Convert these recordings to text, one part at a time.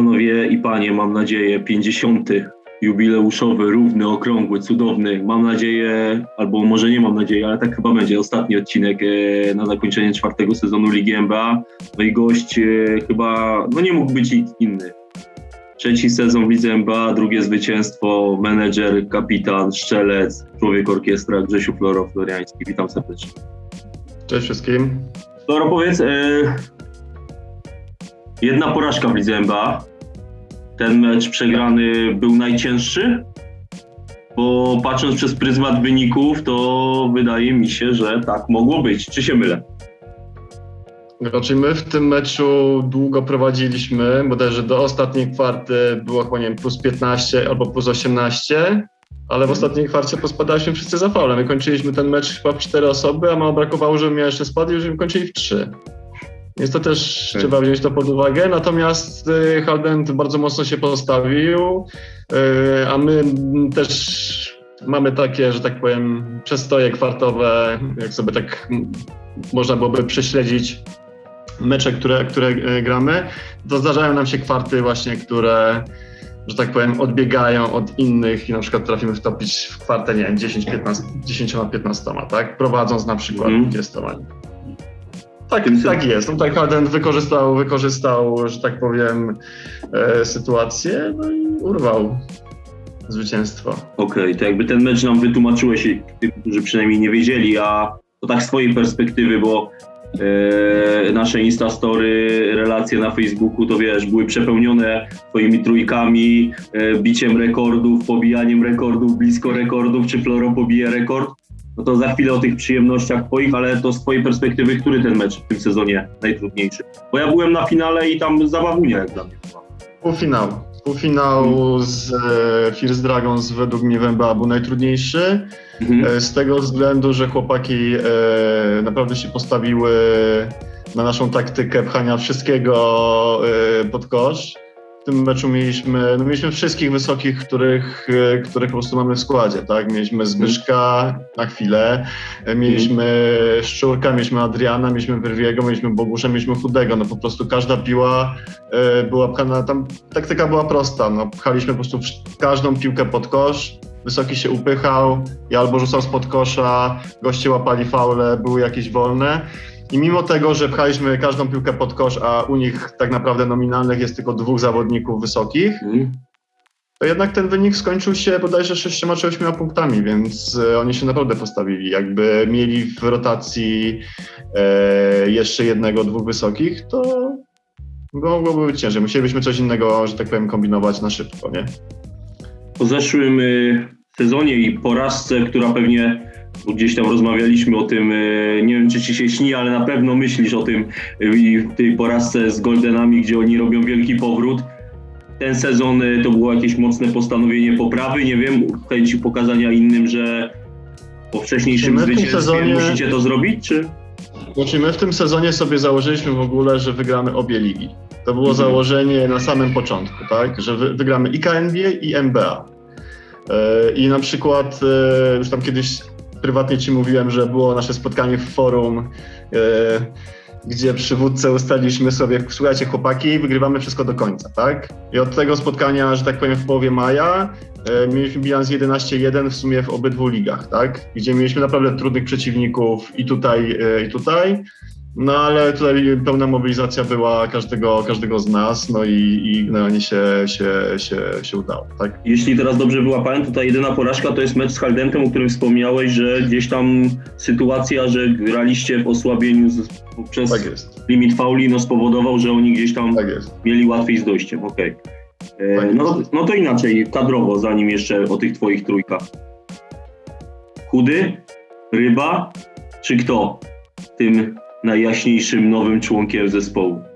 Panowie i panie, mam nadzieję, 50. jubileuszowy, równy, okrągły, cudowny. Mam nadzieję, albo może nie mam nadziei, ale tak chyba będzie ostatni odcinek e, na zakończenie czwartego sezonu Ligi NBA. No i gość e, chyba, no nie mógł być inny. Trzeci sezon w Lidze NBA, drugie zwycięstwo, menedżer, kapitan, szczelec, człowiek orkiestra Grzesiu Floro Floriański. Witam serdecznie. Cześć wszystkim. Floro, powiedz, e, jedna porażka w Lidze NBA. Ten mecz przegrany był najcięższy, bo patrząc przez pryzmat wyników, to wydaje mi się, że tak mogło być. Czy się mylę? Znaczy my w tym meczu długo prowadziliśmy, bodajże do ostatniej kwarty było chyba nie wiem, plus 15 albo plus 18, ale w ostatniej kwarcie pospadaliśmy wszyscy za faulem. My kończyliśmy ten mecz chyba w cztery osoby, a mało brakowało, żebym ja jeszcze spadł i żebyśmy kończyli w trzy. Więc to też okay. trzeba wziąć to pod uwagę. Natomiast y, Halden bardzo mocno się postawił, y, a my też mamy takie, że tak powiem, przestoje kwartowe, jak sobie tak można byłoby prześledzić mecze, które, które y, gramy, to zdarzają nam się kwarty właśnie, które że tak powiem, odbiegają od innych i na przykład trafimy wtopić w kwartę, nie wiem, 10-15, 10-15, tak? Prowadząc na przykład mm. 20. Tak, tak jest. No, tak Harden wykorzystał, wykorzystał, że tak powiem, e, sytuację no i urwał zwycięstwo. Okej, okay, to jakby ten mecz nam wytłumaczyłeś, tych, którzy przynajmniej nie wiedzieli, a to tak z twojej perspektywy, bo e, nasze Instastory, relacje na Facebooku, to wiesz, były przepełnione twoimi trójkami, e, biciem rekordów, pobijaniem rekordów, blisko rekordów, czy Floro pobije rekord no to za chwilę o tych przyjemnościach twoich, ale to z twojej perspektywy, który ten mecz w tym sezonie najtrudniejszy? Bo ja byłem na finale i tam zabawunia jak dla mnie była. Półfinał. Półfinał hmm. z e, First Dragons według mnie Wemba był najtrudniejszy. Hmm. E, z tego względu, że chłopaki e, naprawdę się postawiły na naszą taktykę pchania wszystkiego e, pod kosz tym meczu mieliśmy, no mieliśmy wszystkich wysokich, których, e, których po prostu mamy w składzie, tak? Mieliśmy Zbyszka na chwilę, e, mieliśmy Szczurka, mieliśmy Adriana, mieliśmy Wyrwiego, mieliśmy Bogusza, mieliśmy Chudego, no po prostu każda piła e, była pchana, tam taktyka była prosta, no pchaliśmy po prostu każdą piłkę pod kosz, Wysoki się upychał, ja albo rzucał spod kosza, goście łapali faule, były jakieś wolne i mimo tego, że pchaliśmy każdą piłkę pod kosz, a u nich tak naprawdę nominalnych jest tylko dwóch zawodników wysokich, mm. to jednak ten wynik skończył się bodajże sześcioma czy ośmioma punktami, więc e, oni się naprawdę postawili. Jakby mieli w rotacji e, jeszcze jednego, dwóch wysokich, to mogłoby być ciężej. Musielibyśmy coś innego, że tak powiem, kombinować na szybko, nie? Po zeszłym e, sezonie i porażce, która pewnie gdzieś tam rozmawialiśmy o tym, e, nie wiem czy ci się śni, ale na pewno myślisz o tym e, i tej porażce z Goldenami, gdzie oni robią wielki powrót. Ten sezon e, to było jakieś mocne postanowienie poprawy, nie wiem, chęci pokazania innym, że po wcześniejszym zwycięstwie sezonie... musicie to zrobić, czy? Znaczy my w tym sezonie sobie założyliśmy w ogóle, że wygramy obie ligi. To było mhm. założenie na samym początku, tak? Że wygramy i KNBA i NBA. I na przykład już tam kiedyś prywatnie Ci mówiłem, że było nasze spotkanie w forum, e, gdzie przywódcę ustaliliśmy sobie, słuchajcie chłopaki, wygrywamy wszystko do końca, tak? I od tego spotkania, że tak powiem w połowie maja, e, mieliśmy bilans 11-1 w sumie w obydwu ligach, tak? Gdzie mieliśmy naprawdę trudnych przeciwników i tutaj, e, i tutaj. No ale tutaj pełna mobilizacja była każdego, każdego z nas, no i, i generalnie się, się, się, się udało. Tak? Jeśli teraz dobrze wyłapałem, to ta jedyna porażka to jest mecz z Haldentem, o którym wspomniałeś, że gdzieś tam sytuacja, że graliście w osłabieniu z, przez tak limit fauli, no spowodował, że oni gdzieś tam tak mieli łatwiej z dojściem. Okej. Okay. E, tak no, no to inaczej, kadrowo, zanim jeszcze o tych twoich trójkach. Chudy, Ryba, czy kto tym najjaśniejszym nowym członkiem zespołu.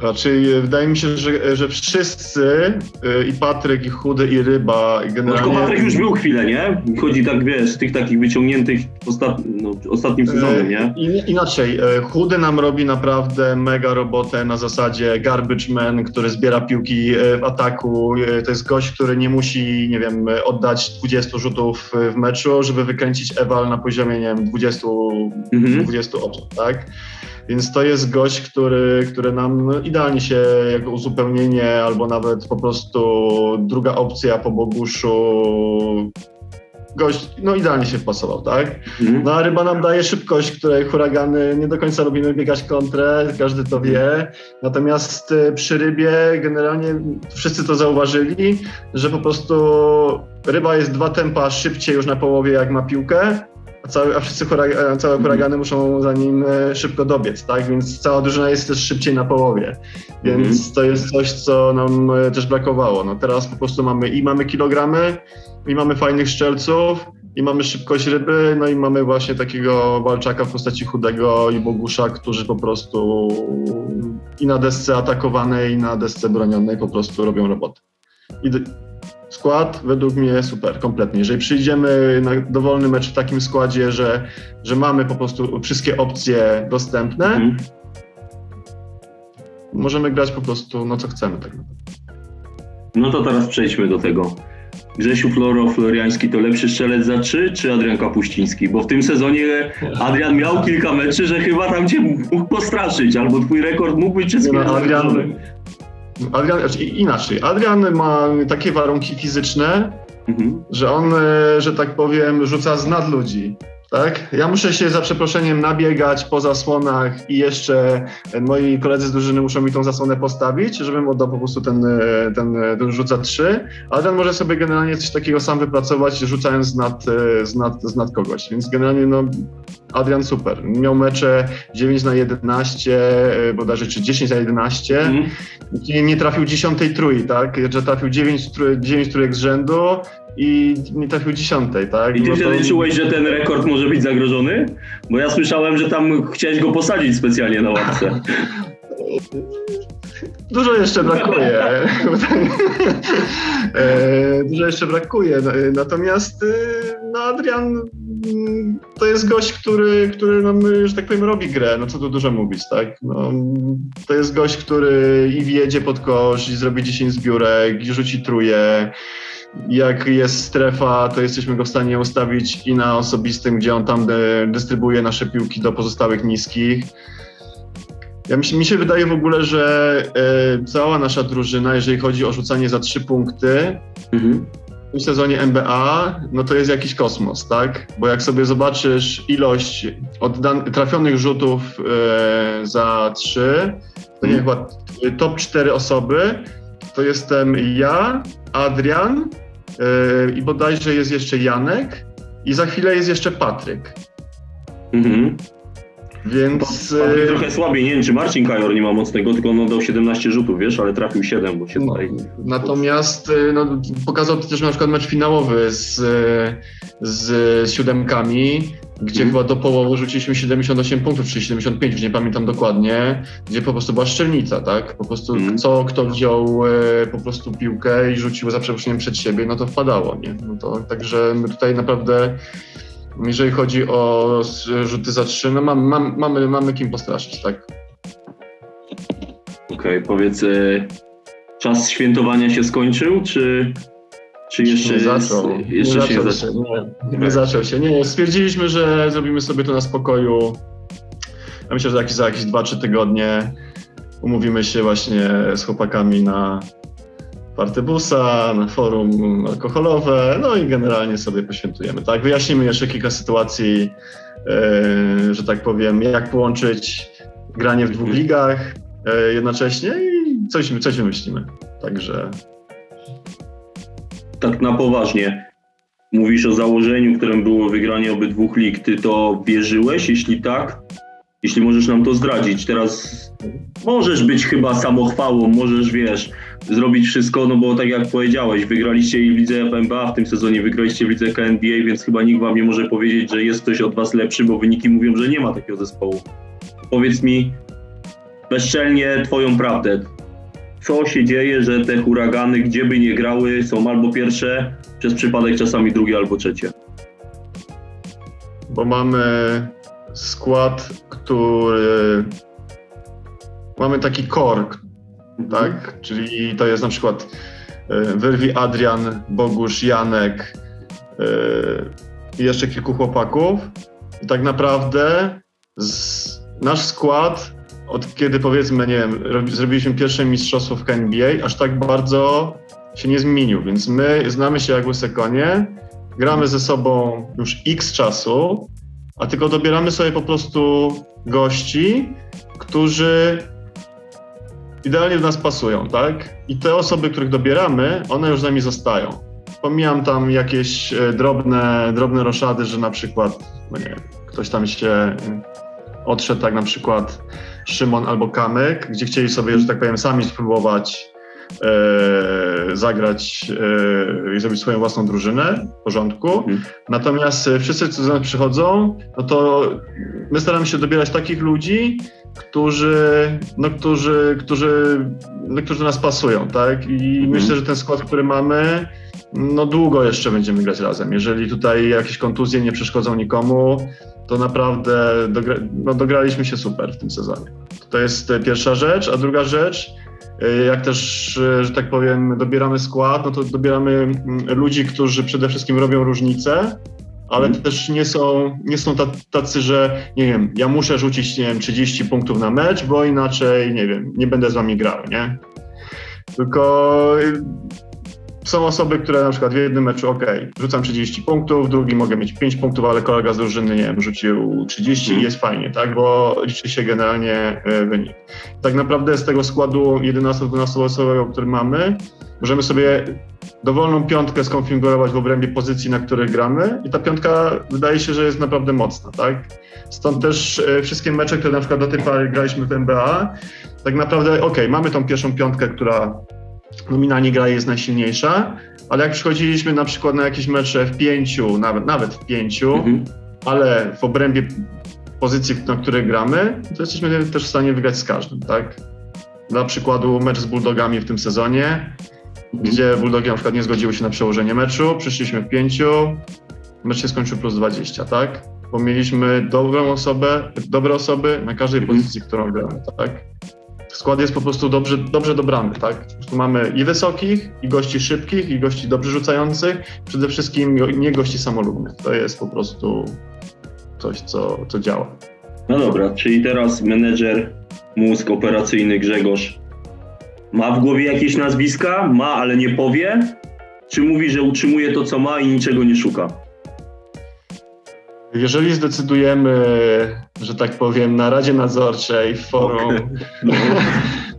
Raczej e, wydaje mi się, że, że wszyscy e, i Patryk, i Chudy, i Ryba i generalnie... Tylko Patryk już był chwilę, nie? Chodzi tak, wiesz, tych takich wyciągniętych ostat... no, ostatnim e, sezonem, nie? Inaczej, Chudy nam robi naprawdę mega robotę na zasadzie garbage man, który zbiera piłki w ataku. To jest gość, który nie musi, nie wiem, oddać 20 rzutów w meczu, żeby wykręcić Ewal na poziomie, nie wiem, 20, mhm. 20 osób, tak? Więc to jest gość, który, który nam idealnie się jako uzupełnienie, albo nawet po prostu druga opcja po Boguszu gość, no idealnie się wpasował, tak? Mhm. No a ryba nam daje szybkość, której huragany nie do końca lubimy biegać kontrę, każdy to wie. Natomiast y, przy rybie generalnie wszyscy to zauważyli, że po prostu ryba jest dwa tempa szybciej już na połowie, jak ma piłkę, cały, a wszyscy hurag całe mhm. huragany muszą za nim e, szybko dobiec, tak? Więc cała drużyna jest też szybciej na połowie. Więc mhm. to jest coś, co nam e, też brakowało. No teraz po prostu mamy i mamy kilogramy, i mamy fajnych szczelców, i mamy szybkość ryby, no i mamy właśnie takiego walczaka w postaci chudego i Bogusza, którzy po prostu i na desce atakowanej, i na desce bronionej po prostu robią robotę. I skład według mnie super, kompletnie. Jeżeli przyjdziemy na dowolny mecz w takim składzie, że, że mamy po prostu wszystkie opcje dostępne, mhm. możemy grać po prostu no co chcemy tak naprawdę. No to teraz przejdźmy do tego. Grzesiu Floro Floriański to lepszy strzelec za trzy, czy Adrian Kapuściński? Bo w tym sezonie Adrian miał kilka meczy, że chyba tam cię mógł postraszyć, albo twój rekord mógł być przez no, Adrian, Adrian, znaczy inaczej. Adrian ma takie warunki fizyczne, mhm. że on, e, że tak powiem, rzuca z nad ludzi. Tak? Ja muszę się za przeproszeniem nabiegać po zasłonach i jeszcze moi koledzy z drużyny muszą mi tą zasłonę postawić, żebym oddał po prostu ten, ten, ten rzut za trzy, ale ten może sobie generalnie coś takiego sam wypracować, rzucając nad, z nad, z nad kogoś. Więc generalnie no, Adrian super. Miał mecze 9 na 11, bodajże czy 10 na 11. Mm. Nie trafił dziesiątej trój, tak? Że trafił 9, 9 trójek z rzędu, i nie trafił dziesiątej, tak? I ty no wtedy to... czułeś, że ten rekord może być zagrożony? Bo ja słyszałem, że tam chciałeś go posadzić specjalnie na ławce. Dużo jeszcze brakuje. E, dużo jeszcze brakuje. Natomiast y, no Adrian to jest gość, który, który nam, że tak powiem, robi grę. No co tu dużo mówić, tak? No, to jest gość, który i wjedzie pod kosz, i zrobi 10 zbiórek, i rzuci truje jak jest strefa, to jesteśmy go w stanie ustawić i na osobistym, gdzie on tam dystrybuuje nasze piłki do pozostałych niskich. Ja mi, się, mi się wydaje w ogóle, że y, cała nasza drużyna, jeżeli chodzi o rzucanie za trzy punkty, mhm. W tym sezonie NBA, no to jest jakiś kosmos, tak? Bo jak sobie zobaczysz ilość trafionych rzutów y, za trzy, to nie mhm. chyba top cztery osoby, to jestem ja, Adrian yy, i bodajże jest jeszcze Janek i za chwilę jest jeszcze Patryk. Mhm. Więc... E, trochę słabiej, nie wiem czy Marcin Kajor nie ma mocnego, tylko on dał 17 rzutów, wiesz, ale trafił 7, bo się no, tutaj... Natomiast e, no, pokazał też na przykład mecz finałowy z, z siódemkami, gdzie mm. chyba do połowy rzuciliśmy 78 punktów, czy 75, już nie pamiętam dokładnie, gdzie po prostu była szczelnica, tak? Po prostu mm. co kto wziął e, po prostu piłkę i rzucił za przeproszeniem przed siebie, no to wpadało, nie? No to, także my tutaj naprawdę, jeżeli chodzi o rzuty za trzy, no mamy, mamy, mamy, mamy kim postraszyć, tak? Okej, okay, powiedz, e, czas świętowania się skończył, czy czy jeszcze nie zaczął? Jeszcze nie się zaczął się, nie, nie zaczął się. Nie, stwierdziliśmy, że zrobimy sobie to na spokoju. Ja myślę, że za jakieś 2-3 tygodnie umówimy się właśnie z chłopakami na partybusa, na forum alkoholowe, no i generalnie sobie poświętujemy. Tak, wyjaśnimy jeszcze kilka sytuacji, yy, że tak powiem, jak połączyć granie w dwóch ligach yy, jednocześnie i coś, coś wymyślimy. Także tak na poważnie, mówisz o założeniu, którym było wygranie obydwu lig. Ty to wierzyłeś? Jeśli tak, jeśli możesz nam to zdradzić, teraz możesz być chyba samochwałą, możesz, wiesz, zrobić wszystko, no bo tak jak powiedziałeś, wygraliście i w lidze w tym sezonie, wygraliście w lidze KNBA, więc chyba nikt wam nie może powiedzieć, że jest ktoś od was lepszy, bo wyniki mówią, że nie ma takiego zespołu. Powiedz mi bezczelnie twoją prawdę co się dzieje, że te huragany, gdzie by nie grały, są albo pierwsze, przez przypadek czasami drugie albo trzecie. Bo mamy skład, który. Mamy taki mhm. tak? Czyli to jest na przykład e, Wyrwi Adrian, Bogusz, Janek e, i jeszcze kilku chłopaków. I tak naprawdę z nasz skład, od kiedy powiedzmy, nie wiem, zrobiliśmy pierwsze mistrzostwo w NBA, aż tak bardzo się nie zmienił, więc my znamy się jak łyse konie, gramy ze sobą już x czasu, a tylko dobieramy sobie po prostu gości, którzy idealnie do nas pasują, tak? I te osoby, których dobieramy, one już z nami zostają. Pomijam tam jakieś e, drobne, drobne roszady, że na przykład, no nie ktoś tam się odszedł, tak na przykład Szymon albo Kamyk, gdzie chcieli sobie, że tak powiem, sami spróbować zagrać e, i zrobić swoją własną drużynę w porządku. Mhm. Natomiast e, wszyscy, co do nas przychodzą, no to my staramy się dobierać takich ludzi, którzy, no, którzy, którzy, no, którzy do nas pasują, tak? I mhm. myślę, że ten skład, który mamy, no długo jeszcze będziemy grać razem. Jeżeli tutaj jakieś kontuzje nie przeszkodzą nikomu, to naprawdę dogra no, dograliśmy się super w tym sezonie. To jest pierwsza rzecz, a druga rzecz, jak też, y, że tak powiem, dobieramy skład, no to dobieramy mm, ludzi, którzy przede wszystkim robią różnicę, ale mm. też nie są, nie są tacy, że nie wiem, ja muszę rzucić, nie wiem, 30 punktów na mecz, bo inaczej, nie wiem, nie będę z wami grał, nie? Tylko są osoby, które na przykład w jednym meczu, ok, rzucam 30 punktów, w drugim mogę mieć 5 punktów, ale kolega z drużyny, nie wiem, rzucił 30 i jest fajnie, tak, bo liczy się generalnie e, wynik. Tak naprawdę z tego składu 11-12 osobowego, który mamy, możemy sobie dowolną piątkę skonfigurować w obrębie pozycji, na której gramy i ta piątka wydaje się, że jest naprawdę mocna, tak? Stąd też e, wszystkie mecze, które na przykład do tej pory graliśmy w NBA, tak naprawdę, ok, mamy tą pierwszą piątkę, która nominalnie gra jest najsilniejsza, ale jak przychodziliśmy na przykład na jakieś mecze w pięciu, nawet, nawet w pięciu, mhm. ale w obrębie pozycji, na której gramy, to jesteśmy też w stanie wygrać z każdym, tak? Dla przykładu mecz z Bulldogami w tym sezonie, mhm. gdzie Bulldogi na przykład nie zgodziły się na przełożenie meczu, przyszliśmy w pięciu, mecz się skończył plus 20, tak? Bo mieliśmy dobrą osobę, dobre osoby na każdej mhm. pozycji, którą gramy, tak? Skład jest po prostu dobrze, dobrze dobrany, tak? Prostu mamy i wysokich, i gości szybkich, i gości dobrze rzucających, przede wszystkim nie gości samolubnych. To jest po prostu coś, co, co działa. No dobra, czyli teraz menedżer, mózg operacyjny Grzegorz ma w głowie jakieś nazwiska? Ma, ale nie powie? Czy mówi, że utrzymuje to, co ma i niczego nie szuka? Jeżeli zdecydujemy, że tak powiem, na Radzie Nadzorczej w forum.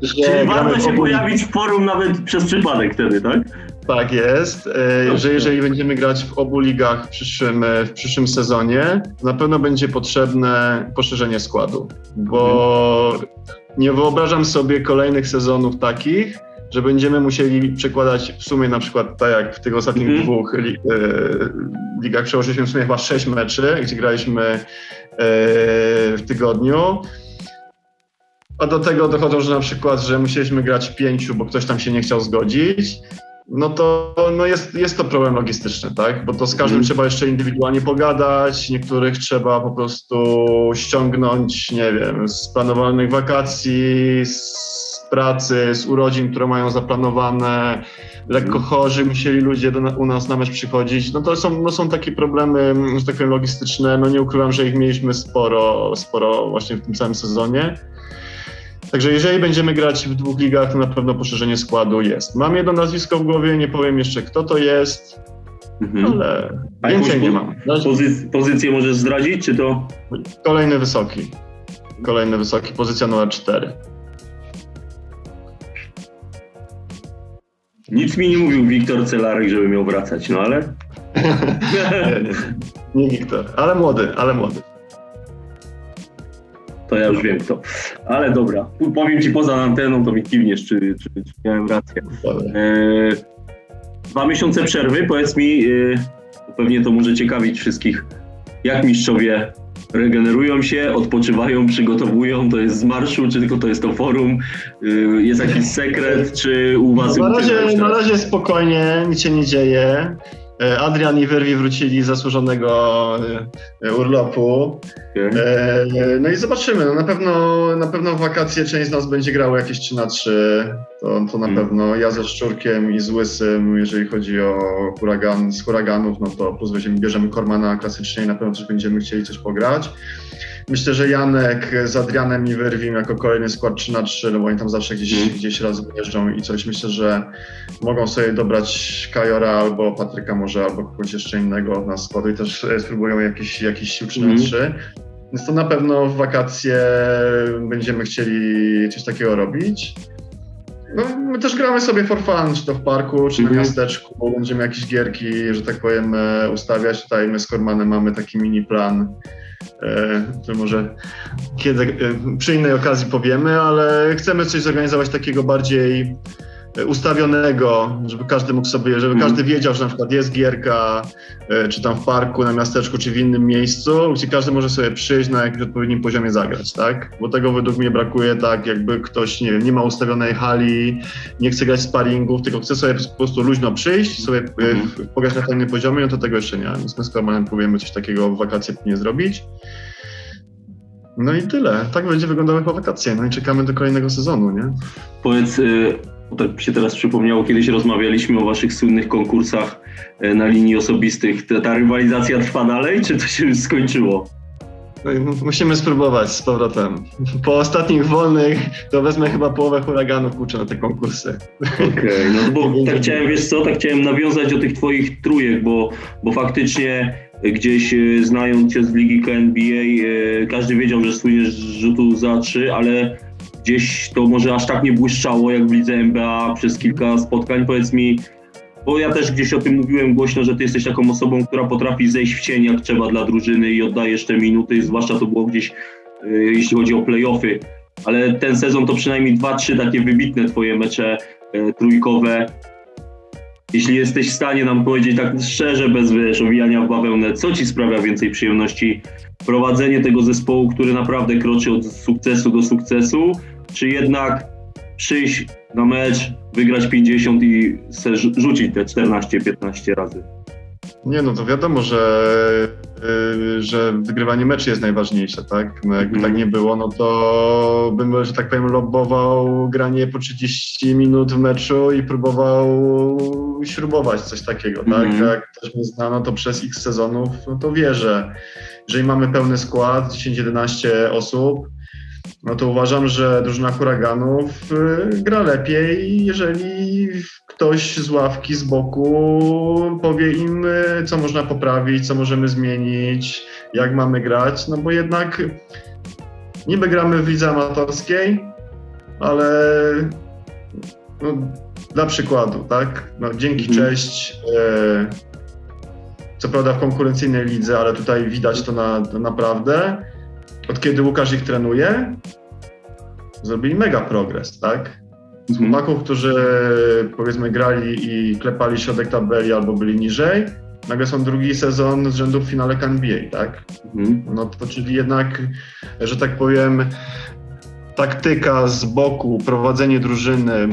Że warto się pojawić w forum nawet przez przypadek wtedy, tak? Tak jest, e, że jeżeli będziemy grać w obu ligach w przyszłym, e, w przyszłym sezonie, na pewno będzie potrzebne poszerzenie składu, bo nie wyobrażam sobie kolejnych sezonów takich, że będziemy musieli przekładać w sumie na przykład tak jak w tych ostatnich mm -hmm. dwóch li, e, ligach przełożyliśmy w sumie chyba sześć meczy, gdzie graliśmy e, w tygodniu. A do tego dochodzą, że na przykład, że musieliśmy grać pięciu, bo ktoś tam się nie chciał zgodzić, no to no jest, jest to problem logistyczny, tak? Bo to z każdym mm. trzeba jeszcze indywidualnie pogadać, niektórych trzeba po prostu ściągnąć, nie wiem, z planowanych wakacji, z pracy, z urodzin, które mają zaplanowane, lekko chorzy, musieli ludzie do, u nas na mecz przychodzić. No to są, no są takie problemy, że tak powiem, logistyczne. No nie ukrywam, że ich mieliśmy sporo, sporo właśnie w tym całym sezonie. Także jeżeli będziemy grać w dwóch ligach, to na pewno poszerzenie składu jest. Mam jedno nazwisko w głowie, nie powiem jeszcze kto to jest, mhm. ale A więcej nie mam. Pozy pozycję możesz zdradzić, czy to? Kolejny wysoki. Kolejny wysoki, pozycja numer 4. Nic mi nie mówił Wiktor Celarek, żeby miał wracać, no ale... nie, nie, nie Wiktor, ale młody, ale młody. To ja już wiem kto. Ale dobra, powiem ci poza anteną, to mi kiwniesz, czy, czy, czy miałem rację. E, dwa miesiące przerwy, powiedz mi, e, pewnie to może ciekawić wszystkich, jak mistrzowie regenerują się, odpoczywają, przygotowują, to jest z marszu, czy tylko to jest to forum, y, jest jakiś sekret, czy u was... Na, razie, na razie spokojnie, nic się nie dzieje. E, Adrian i Wyrwi wrócili z zasłużonego e, urlopu. Okay. E, no i zobaczymy. No na, pewno, na pewno w wakacje część z nas będzie grała jakieś 3 na 3 To, to na hmm. pewno ja ze Szczurkiem i z Łysym, jeżeli chodzi o huragan, z huraganów, no to plus weźmiemy, bierzemy Kormana klasycznie i na pewno też będziemy chcieli coś pograć. Myślę, że Janek z Adrianem i Wyrwim jako kolejny skład 3 na 3, no bo oni tam zawsze gdzieś, mm. gdzieś razem jeżdżą i coś. Myślę, że mogą sobie dobrać Kajora albo Patryka może, albo kogoś jeszcze innego na składu i też e, spróbują jakiś, jakiś sił 3 na 3. Mm. Więc to na pewno w wakacje będziemy chcieli coś takiego robić. No, my też gramy sobie for fun, czy to w parku, czy na mhm. miasteczku. Będziemy jakieś gierki, że tak powiem, e, ustawiać. Tutaj my z Kormanem mamy taki mini plan, e, który może kiedy, e, przy innej okazji powiemy, ale chcemy coś zorganizować takiego bardziej ustawionego, żeby każdy mógł sobie, żeby mhm. każdy wiedział, że na przykład jest gierka, e, czy tam w parku, na miasteczku, czy w innym miejscu, gdzie każdy może sobie przyjść na jakimś odpowiednim poziomie zagrać, tak? Bo tego według mnie brakuje tak, jakby ktoś, nie wiem, nie ma ustawionej hali, nie chce grać sparingów, tylko chce sobie po prostu luźno przyjść, sobie e, mhm. pograć na pewnym poziomie, no to tego jeszcze nie. Więc my z Kormanem próbujemy coś takiego w wakacje nie zrobić. No i tyle. Tak będzie wyglądały po wakacje. No i czekamy do kolejnego sezonu, nie? Powiedz, y, tak się teraz przypomniało, kiedyś rozmawialiśmy o waszych słynnych konkursach e, na linii osobistych. Ta, ta rywalizacja trwa dalej, czy to się już skończyło? Musimy spróbować z powrotem. Po ostatnich wolnych to wezmę chyba połowę huraganów kurczę na te konkursy. Okej, okay, no bo tak chciałem, wiesz co, tak chciałem nawiązać do tych twoich trójek, bo, bo faktycznie gdzieś e, znając cię z ligi NBA, e, każdy wiedział, że słyniesz z rzutu za trzy, ale gdzieś to może aż tak nie błyszczało jak w lidze NBA przez kilka spotkań. Powiedz mi, bo ja też gdzieś o tym mówiłem głośno, że ty jesteś taką osobą, która potrafi zejść w cień jak trzeba dla drużyny i oddajesz te minuty, zwłaszcza to było gdzieś, yy, jeśli chodzi o playoffy. Ale ten sezon to przynajmniej dwa, trzy takie wybitne twoje mecze yy, trójkowe. Jeśli jesteś w stanie nam powiedzieć tak szczerze, bez wiesz, owijania w bawełnę, co ci sprawia więcej przyjemności? Prowadzenie tego zespołu, który naprawdę kroczy od sukcesu do sukcesu, czy jednak przyjść na mecz, wygrać 50 i rzucić te 14-15 razy? Nie, no to wiadomo, że, yy, że wygrywanie meczy jest najważniejsze, tak? No jakby mm. tak nie było, no to bym, że tak powiem, lobował granie po 30 minut w meczu i próbował śrubować coś takiego, mm. tak? Mhm. Jak ktoś mnie zna, no to przez x sezonów, no to wie, że jeżeli mamy pełny skład, 10-11 osób, no to uważam, że drużyna huraganów y, gra lepiej, jeżeli ktoś z ławki z boku powie im, y, co można poprawić, co możemy zmienić, jak mamy grać, no bo jednak niby gramy w lidze amatorskiej, ale no, dla przykładu, tak? No, dzięki, mhm. cześć. E, co prawda w konkurencyjnej lidze, ale tutaj widać to na, to naprawdę od kiedy Łukasz ich trenuje, zrobili mega progres, tak? Z mhm. chłopaków, którzy powiedzmy grali i klepali środek tabeli albo byli niżej, nagle są drugi sezon z rzędu w finale NBA, tak? Mhm. No to czyli jednak, że tak powiem, taktyka z boku, prowadzenie drużyny,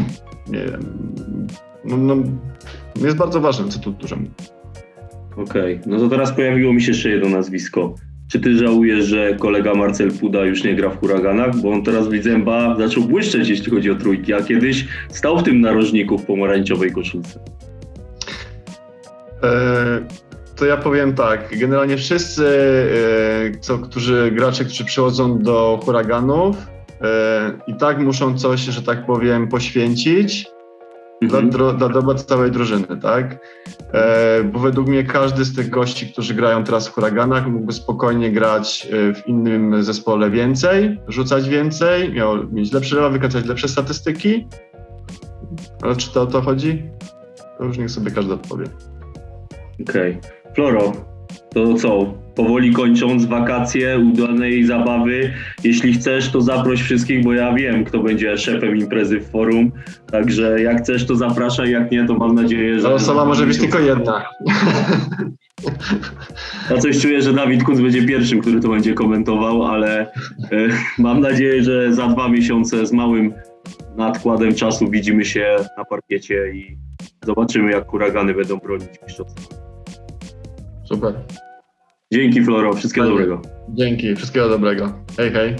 nie wiem, no, no, jest bardzo ważne, co tu dużo Okej, okay. no to teraz pojawiło mi się jeszcze jedno nazwisko. Czy ty żałujesz, że kolega Marcel Puda już nie gra w huraganach? Bo on teraz widzę, ba, zaczął błyszczeć, jeśli chodzi o trójki, a kiedyś stał w tym narożniku w pomarańczowej koszulce. E, to ja powiem tak. Generalnie wszyscy, e, co, którzy gracze, którzy przychodzą do huraganów, e, i tak muszą coś, że tak powiem, poświęcić mhm. dla, dla dobra całej drużyny, tak? E, bo według mnie każdy z tych gości, którzy grają teraz w huraganach, mógłby spokojnie grać e, w innym zespole więcej, rzucać więcej, miał mieć lepsze role, wykazać lepsze statystyki. Ale czy to o to chodzi? To już niech sobie każdy odpowie. Okej. Okay. Floro, to co? Powoli kończąc wakacje, udanej zabawy. Jeśli chcesz, to zaproś wszystkich, bo ja wiem, kto będzie szefem imprezy w forum. Także jak chcesz, to zapraszaj, jak nie, to mam nadzieję, że... Ta osoba może być tylko jedna. Ja coś czuję, że Dawid Kunc będzie pierwszym, który to będzie komentował, ale e, mam nadzieję, że za dwa miesiące z małym nadkładem czasu widzimy się na parkiecie i zobaczymy, jak huragany będą bronić mistrzostwa. Super. Dzięki Floro, wszystkiego dobrego. Dzięki, wszystkiego dobrego. Hej, hej.